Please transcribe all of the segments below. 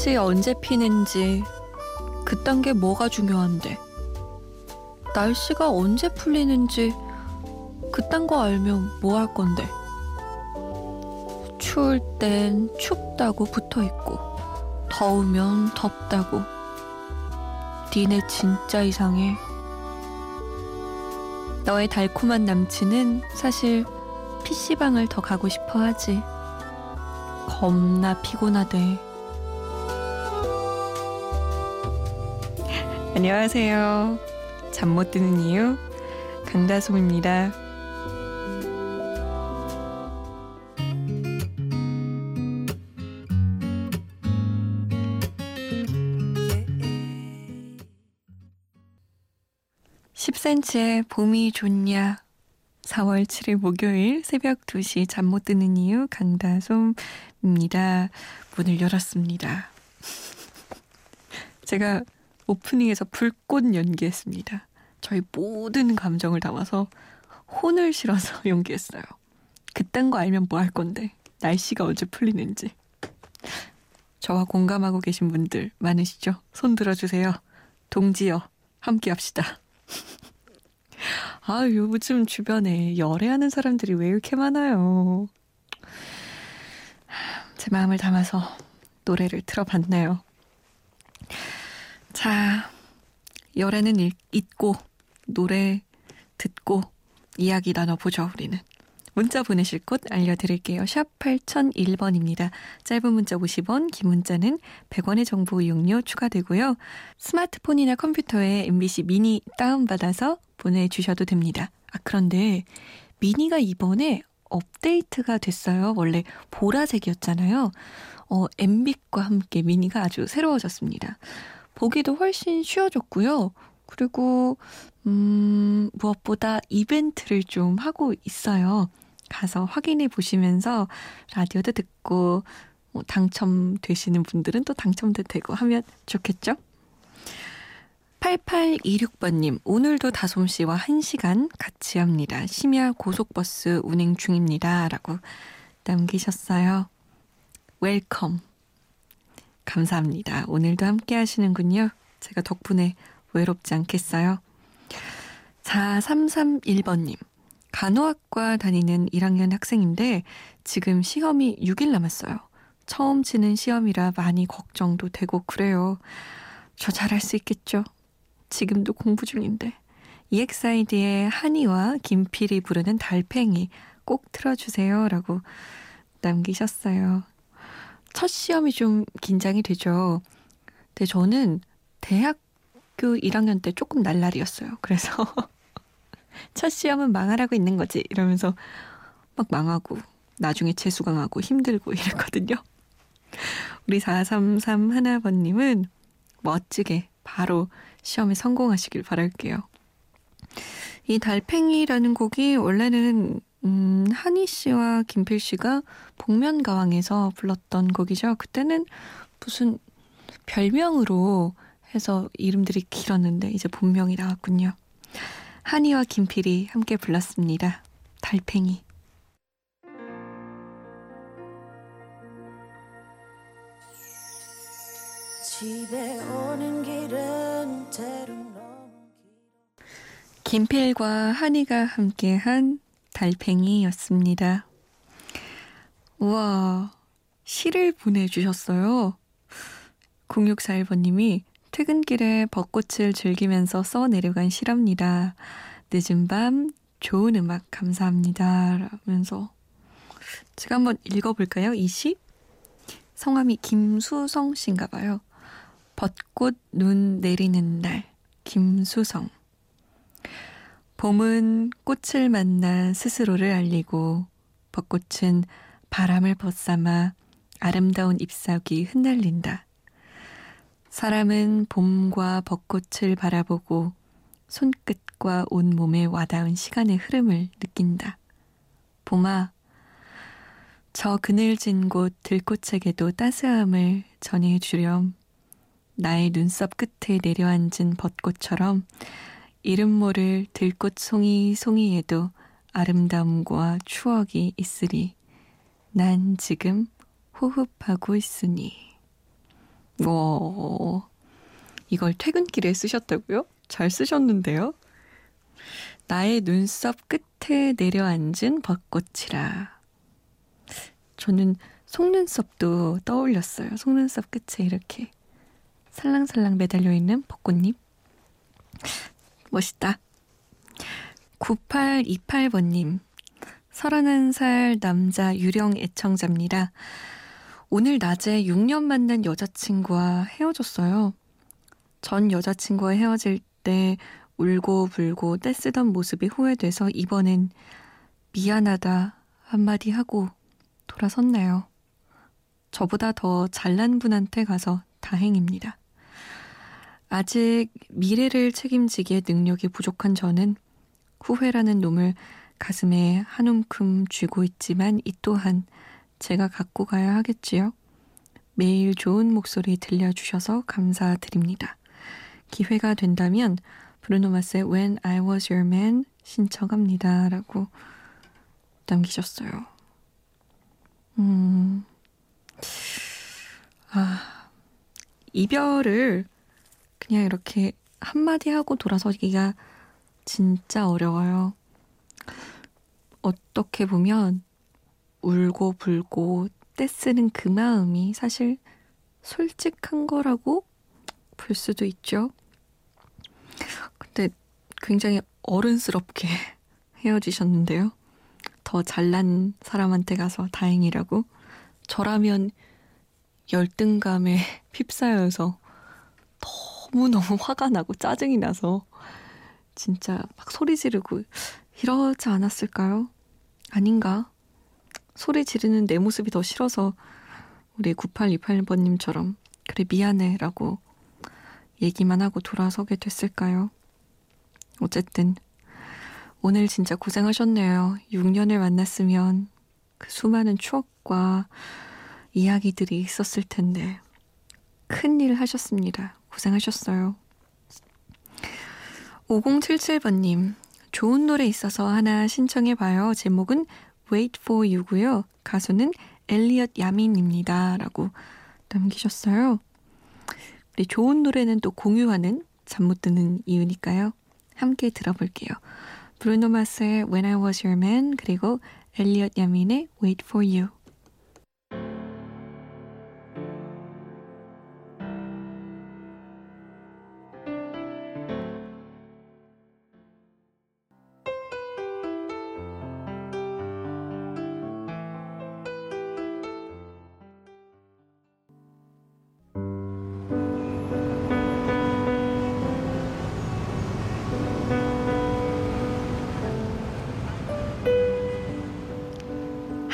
꽃이 언제 피는지 그딴 게 뭐가 중요한데 날씨가 언제 풀리는지 그딴 거 알면 뭐 할 건데. 추울 땐 춥다고 붙어 있고 더우면 덥다고. 니네 진짜 이상해. 너의 달콤한 남친은 사실 PC방을 더 가고 싶어 하지. 겁나 피곤하대 안녕하세요 잠 못 드는 이유 강다솜입니다 10cm의 봄이 좋냐 4월 7일 목요일 새벽 2시 잠 못 드는 이유 강다솜입니다. 문을 열었습니다. 제가 오프닝에서 불꽃 연기했습니다. 저희 모든 감정을 담아서 혼을 실어서 연기했어요. 그딴 거 알면 뭐 할 건데 날씨가 언제 풀리는지. 저와 공감하고 계신 분들 많으시죠? 손 들어주세요. 동지여 함께 합시다. 아, 요즘 주변에 열애하는 사람들이 왜 이렇게 많아요? 제 마음을 담아서 노래를 틀어봤네요. 자, 열애는 잊고 노래 듣고 이야기 나눠보죠, 우리는. 문자 보내실 곳 알려드릴게요. 샵 8001번입니다. 짧은 문자 50원, 긴 문자는 100원의 정보 이용료 추가되고요. 스마트폰이나 컴퓨터에 MBC 미니 다운받아서 보내주셔도 됩니다. 아, 그런데 미니가 이번에 업데이트가 됐어요. 원래 보라색이었잖아요. 어, 엠빅과 함께 미니가 아주 새로워졌습니다. 보기도 훨씬 쉬워졌고요. 그리고 음, 무엇보다 이벤트를 좀 하고 있어요. 가서 확인해 보시면서 라디오도 듣고 뭐 당첨되시는 분들은 또 당첨도 되고 하면 좋겠죠? 8826번님, 오늘도 다솜씨와 1시간 같이 합니다. 심야 고속버스 운행 중입니다. 라고 남기셨어요. Welcome. 감사합니다. 오늘도 함께 하시는군요. 제가 덕분에 외롭지 않겠어요. 4331번님, 간호학과 다니는 1학년 학생인데 지금 시험이 6일 남았어요. 처음 치는 시험이라 많이 걱정도 되고 그래요. 저 잘할 수 있겠죠? 지금도 공부 중인데. EXID의 한이와 김필이 부르는 달팽이 꼭 틀어주세요. 라고 남기셨어요. 첫 시험이 좀 긴장이 되죠. 근데 저는 대학교 1학년 때 조금 날라리였어요. 그래서 첫 시험은 망하라고 있는 거지. 이러면서 막 망하고 나중에 재수강하고 힘들고 이랬거든요. 우리 433 하나번님은 멋지게 바로 시험에 성공하시길 바랄게요. 이 달팽이라는 곡이 원래는 음, 한희 씨와 김필 씨가 복면가왕에서 불렀던 곡이죠. 그때는 무슨 별명으로 해서 이름들이 길었는데 이제 본명이 나왔군요. 한이와 김필이 함께 불렀습니다. 달팽이. 김필과 한이가 함께한 달팽이였습니다. 우와, 시를 보내주셨어요. 0641번님이 퇴근길에 벚꽃을 즐기면서 써 내려간 시랍니다. 늦은 밤 좋은 음악 감사합니다. 라면서 제가 한번 읽어볼까요? 이 시? 성함이 김수성 씨인가 봐요. 벚꽃 눈 내리는 날 김수성 봄은 꽃을 만나 스스로를 알리고 벚꽃은 바람을 벗삼아 아름다운 잎사귀 흩날린다. 사람은 봄과 벚꽃을 바라보고 손끝과 온몸에 와닿은 시간의 흐름을 느낀다. 봄아, 저 그늘진 곳 들꽃에게도 따스함을 전해 주렴. 나의 눈썹 끝에 내려앉은 벚꽃처럼 이름 모를 들꽃 송이 송이에도 아름다움과 추억이 있으리. 난 지금 호흡하고 있으니. 와, 이걸 퇴근길에 쓰셨다고요? 잘 쓰셨는데요? 나의 눈썹 끝에 내려앉은 벚꽃이라. 저는 속눈썹도 떠올렸어요. 속눈썹 끝에 이렇게 살랑살랑 매달려 있는 벚꽃잎. 멋있다. 9828번님. 31살 남자 유령 애청자입니다. 오늘 낮에 6년 만난 여자친구와 헤어졌어요. 전 여자친구와 헤어질 때 울고 불고 떼쓰던 모습이 후회돼서 이번엔 미안하다 한마디 하고 돌아섰네요. 저보다 더 잘난 분한테 가서 다행입니다. 아직 미래를 책임지기에 능력이 부족한 저는 후회라는 놈을 가슴에 한 움큼 쥐고 있지만 이 또한 제가 갖고 가야 하겠지요. 매일 좋은 목소리 들려주셔서 감사드립니다. 기회가 된다면 브루노마스의 When I Was Your Man 신청합니다. 라고 남기셨어요. 음, 아, 이별을 그냥 이렇게 한마디 하고 돌아서기가 진짜 어려워요. 어떻게 보면 울고 불고 떼쓰는 그 마음이 사실 솔직한 거라고 볼 수도 있죠. 근데 굉장히 어른스럽게 헤어지셨는데요. 더 잘난 사람한테 가서 다행이라고. 저라면 열등감에 휩싸여서 너무너무 화가 나고 짜증이 나서 진짜 막 소리 지르고 이러지 않았을까요? 아닌가? 소리 지르는 내 모습이 더 싫어서 우리 9828번님처럼 그래 미안해 라고 얘기만 하고 돌아서게 됐을까요? 어쨌든 오늘 진짜 고생하셨네요. 6년을 만났으면 그 수많은 추억과 이야기들이 있었을 텐데 큰일 하셨습니다. 고생하셨어요. 5077번님, 좋은 노래 있어서 하나 신청해봐요. 제목은 Wait for You고요. 가수는 엘리엇 야민입니다. 라고 남기셨어요. 우리 좋은 노래는 또 공유하는 잠 못 드는 이유니까요. 함께 들어볼게요. 브루노 마스의 When I Was Your Man 그리고 엘리엇 야민의 Wait for You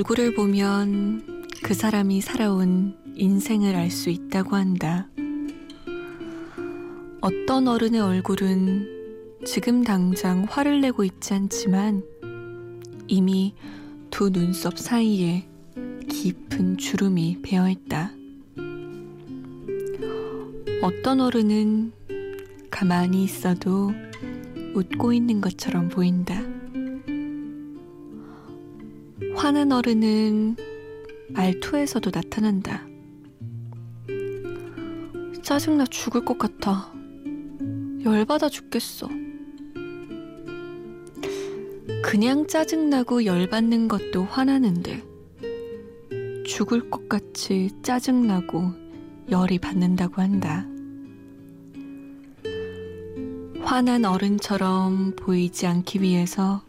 얼굴을 보면 그 사람이 살아온 인생을 알 수 있다고 한다. 어떤 어른의 얼굴은 지금 당장 화를 내고 있지 않지만 이미 두 눈썹 사이에 깊은 주름이 배어 있다. 어떤 어른은 가만히 있어도 웃고 있는 것처럼 보인다. 화난 어른은 말투에서도 나타난다. 짜증나 죽을 것 같아. 열받아 죽겠어. 그냥 짜증나고 열받는 것도 화나는데 죽을 것 같이 짜증나고 열이 받는다고 한다. 화난 어른처럼 보이지 않기 위해서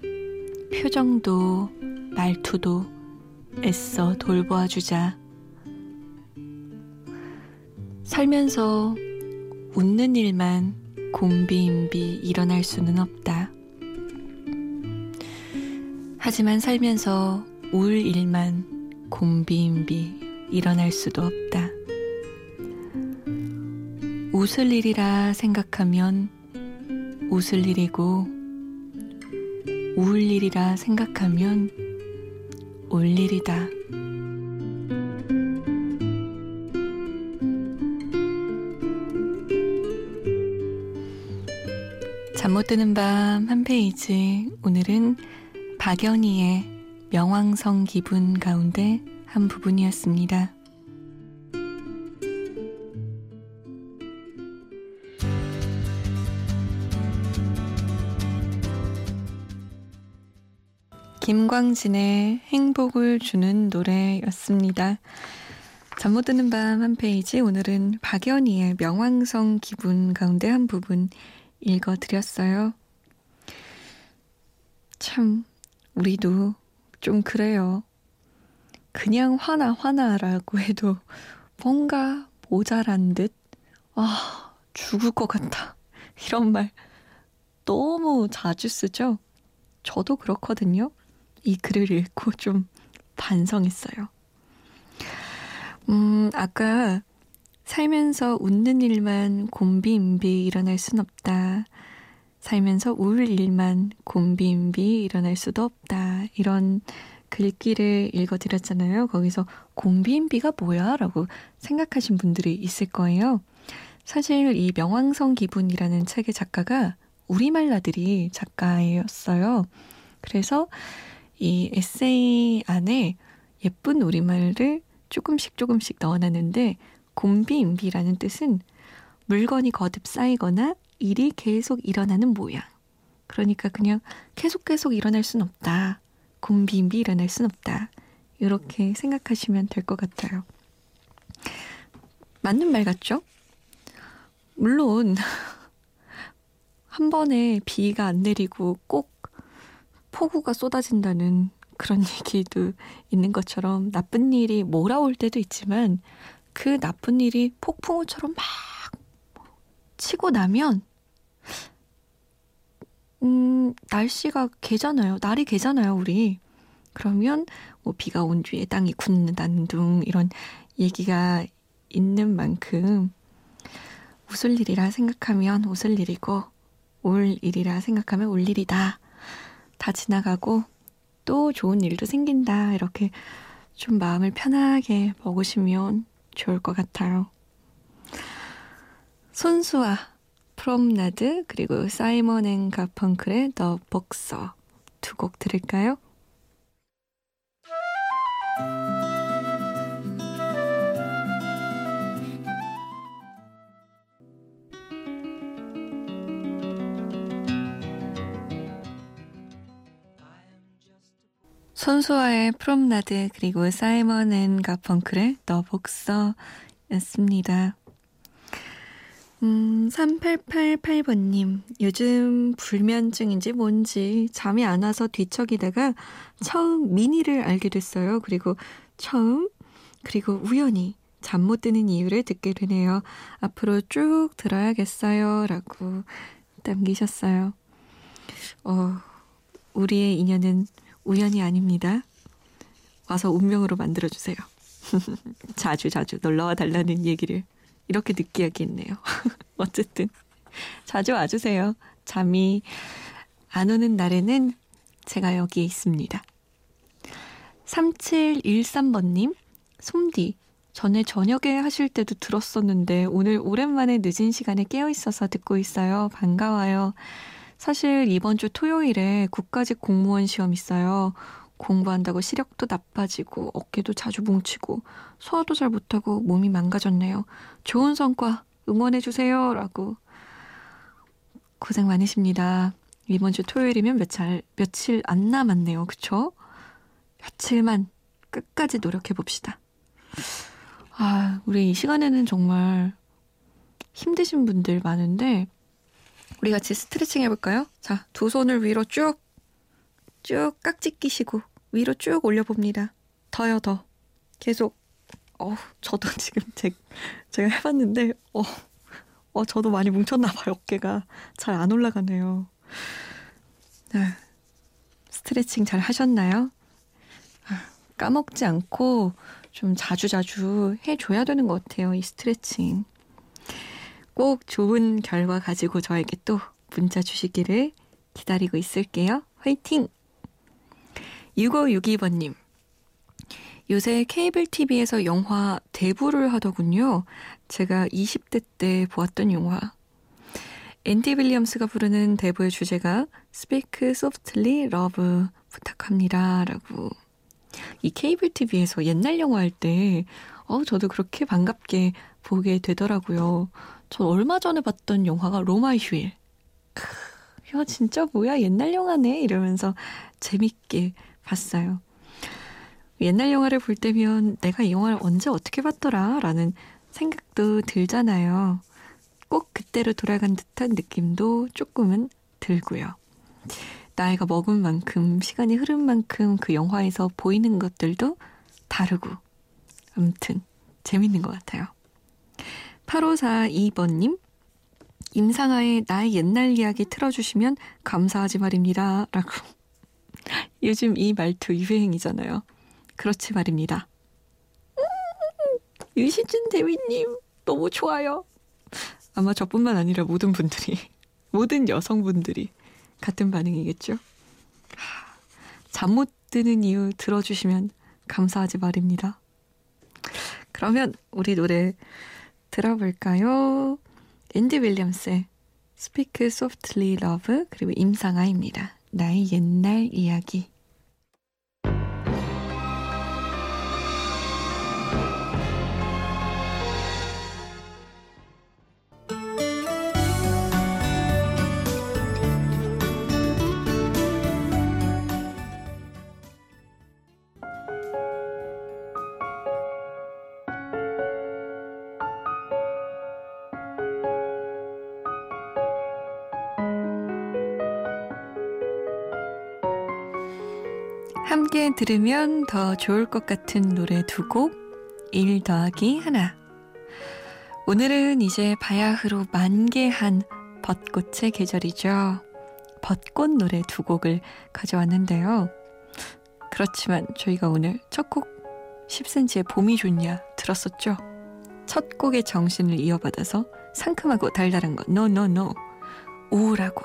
표정도 말투도 애써 돌보아 주자. 살면서 웃는 일만 곰비임비 일어날 수는 없다. 하지만 살면서 울 일만 곰비임비 일어날 수도 없다. 웃을 일이라 생각하면 웃을 일이고 울 일이라 생각하면 올 일이다. 잠 못 드는 밤 한 페이지. 오늘은 박연희의 명왕성 기분 가운데 한 부분이었습니다. 김광진의 행복을 주는 노래였습니다. 잠 못 드는 밤 한 페이지 오늘은 박연희의 명왕성 기분 가운데 한 부분 읽어드렸어요. 참 우리도 좀 그래요. 그냥 화나 화나라고 해도 뭔가 모자란 듯, 아, 죽을 것 같다. 이런 말 너무 자주 쓰죠? 저도 그렇거든요. 이 글을 읽고 좀 반성했어요. 음, 아까 살면서 웃는 일만 곰비임비 일어날 순 없다. 살면서 울 일만 곰비임비 일어날 수도 없다. 이런 글귀를 읽어드렸잖아요. 거기서 곰비임비가 뭐야? 라고 생각하신 분들이 있을 거예요. 사실 이 명왕성 기분이라는 책의 작가가 우리말 나들이 작가였어요. 그래서 이 에세이 안에 예쁜 우리말을 조금씩 조금씩 넣어놨는데 곰비임비라는 뜻은 물건이 거듭 쌓이거나 일이 계속 일어나는 모양. 그러니까 그냥 계속 계속 일어날 순 없다. 곰비임비 일어날 순 없다. 이렇게 생각하시면 될 것 같아요. 맞는 말 같죠? 물론 한 번에 비가 안 내리고 꼭 폭우가 쏟아진다는 그런 얘기도 있는 것처럼 나쁜 일이 몰아올 때도 있지만 그 나쁜 일이 폭풍우처럼 막 치고 나면 음, 날씨가 개잖아요. 날이 개잖아요, 우리. 그러면 뭐 비가 온 뒤에 땅이 굳는다는 둥 이런 얘기가 있는 만큼 웃을 일이라 생각하면 웃을 일이고 울 일이라 생각하면 울 일이다. 다 지나가고 또 좋은 일도 생긴다. 이렇게 좀 마음을 편하게 먹으시면 좋을 것 같아요. 손수아, Promenade, 그리고 사이먼 앤 가펑클의 The Boxer 두 곡 들을까요? 손수아의 Promenade 그리고 사이먼 앤 가펑클의 The Boxer였습니다. 음, 3888번님, 요즘 불면증인지 뭔지 잠이 안 와서 뒤척이다가 처음 미니를 알게 됐어요. 그리고 처음, 그리고 우연히 잠 못 드는 이유를 듣게 되네요. 앞으로 쭉 들어야겠어요. 라고 남기셨어요. 어, 우리의 인연은 우연이 아닙니다. 와서 운명으로 만들어주세요. 자주 자주 놀러와 달라는 얘기를 이렇게 느끼하게 했네요. 어쨌든 자주 와주세요. 잠이 안 오는 날에는 제가 여기에 있습니다. 3713번님, 솜디, 전에 저녁에 하실 때도 들었었는데 오늘 오랜만에 늦은 시간에 깨어 있어서 듣고 있어요. 반가워요. 사실 이번 주 토요일에 국가직 공무원 시험 있어요. 공부한다고 시력도 나빠지고 어깨도 자주 뭉치고 소화도 잘 못하고 몸이 망가졌네요. 좋은 성과 응원해주세요. 라고. 고생 많으십니다. 이번 주 토요일이면 며칠, 며칠 안 남았네요. 그쵸? 며칠만 끝까지 노력해 봅시다. 아, 우리 이 시간에는 정말 힘드신 분들 많은데, 우리 같이 스트레칭 해볼까요? 자, 두 손을 위로 쭉, 쭉 깍지 끼시고 위로 쭉 올려봅니다. 더요, 더. 계속. 어, 저도 지금 제, 제가 해봤는데, 어, 어, 저도 많이 뭉쳤나봐요, 어깨가. 잘 안 올라가네요. 네. 스트레칭 잘 하셨나요? 아, 까먹지 않고 좀 자주자주 해줘야 되는 것 같아요. 이 스트레칭. 꼭 좋은 결과 가지고 저에게 또 문자 주시기를 기다리고 있을게요. 화이팅! 6562번님. 요새 케이블 TV에서 영화 대부를 하더군요. 제가 20대 때 보았던 영화. 앤디 윌리엄스가 부르는 대부의 주제가 Speak Softly Love 부탁합니다. 라고. 이 케이블 TV에서 옛날 영화 할 때, 어, 저도 그렇게 반갑게 보게 되더라고요. 전 얼마 전에 봤던 영화가 로마의 휴일. 크, 야, 진짜 뭐야, 옛날 영화네? 이러면서 재밌게 봤어요. 옛날 영화를 볼 때면 내가 이 영화를 언제 어떻게 봤더라? 라는 생각도 들잖아요. 꼭 그때로 돌아간 듯한 느낌도 조금은 들고요. 나이가 먹은 만큼, 시간이 흐른 만큼 그 영화에서 보이는 것들도 다르고, 아무튼 재밌는 것 같아요. 8542번님, 임상아의 나의 옛날 이야기 틀어주시면 감사하지 말입니다. 라고. 요즘 이 말투 유행이잖아요. 그렇지 말입니다. 유시준 대위님, 너무 좋아요. 아마 저뿐만 아니라 모든 분들이, 모든 여성분들이 같은 반응이겠죠? 잠 못 드는 이유 들어주시면 감사하지 말입니다. 그러면 우리 노래 들어볼까요? 앤디 윌리엄스의 Speak Softly Love 그리고 임상아입니다. 나의 옛날 이야기 함께 들으면 더 좋을 것 같은 노래 두 곡, 1 더하기 하나. 오늘은 이제 바야흐로 만개한 벚꽃의 계절이죠. 벚꽃 노래 두 곡을 가져왔는데요. 그렇지만 저희가 오늘 첫 곡 10cm의 봄이 좋냐 들었었죠? 첫 곡의 정신을 이어받아서 상큼하고 달달한 거 노노노 우울하고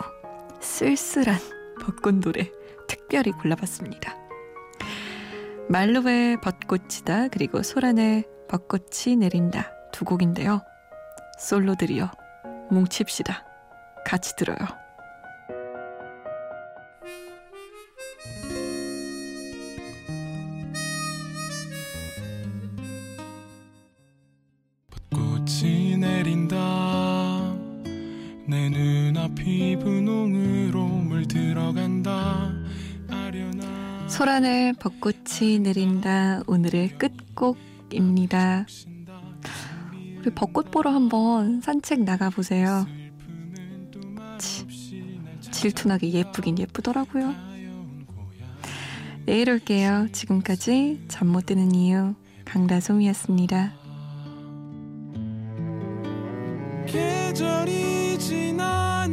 쓸쓸한 벚꽃 노래 특별히 골라봤습니다. 말로의 벚꽃이다 그리고 소란의 벚꽃이 내린다 두 곡인데요. 솔로들이여 뭉칩시다. 같이 들어요. 벚꽃이 내린다 내 눈앞이 분홍으로 물들어간다 아련한 소란의 벚꽃이 내린다 오늘의 끝곡입니다. 우리 벚꽃 보러 한번 산책 나가 보세요. 질투나게 예쁘긴 예쁘더라고요. 내일 올게요. 지금까지 잠 못 드는 이유 강다솜이었습니다. 계절이 지나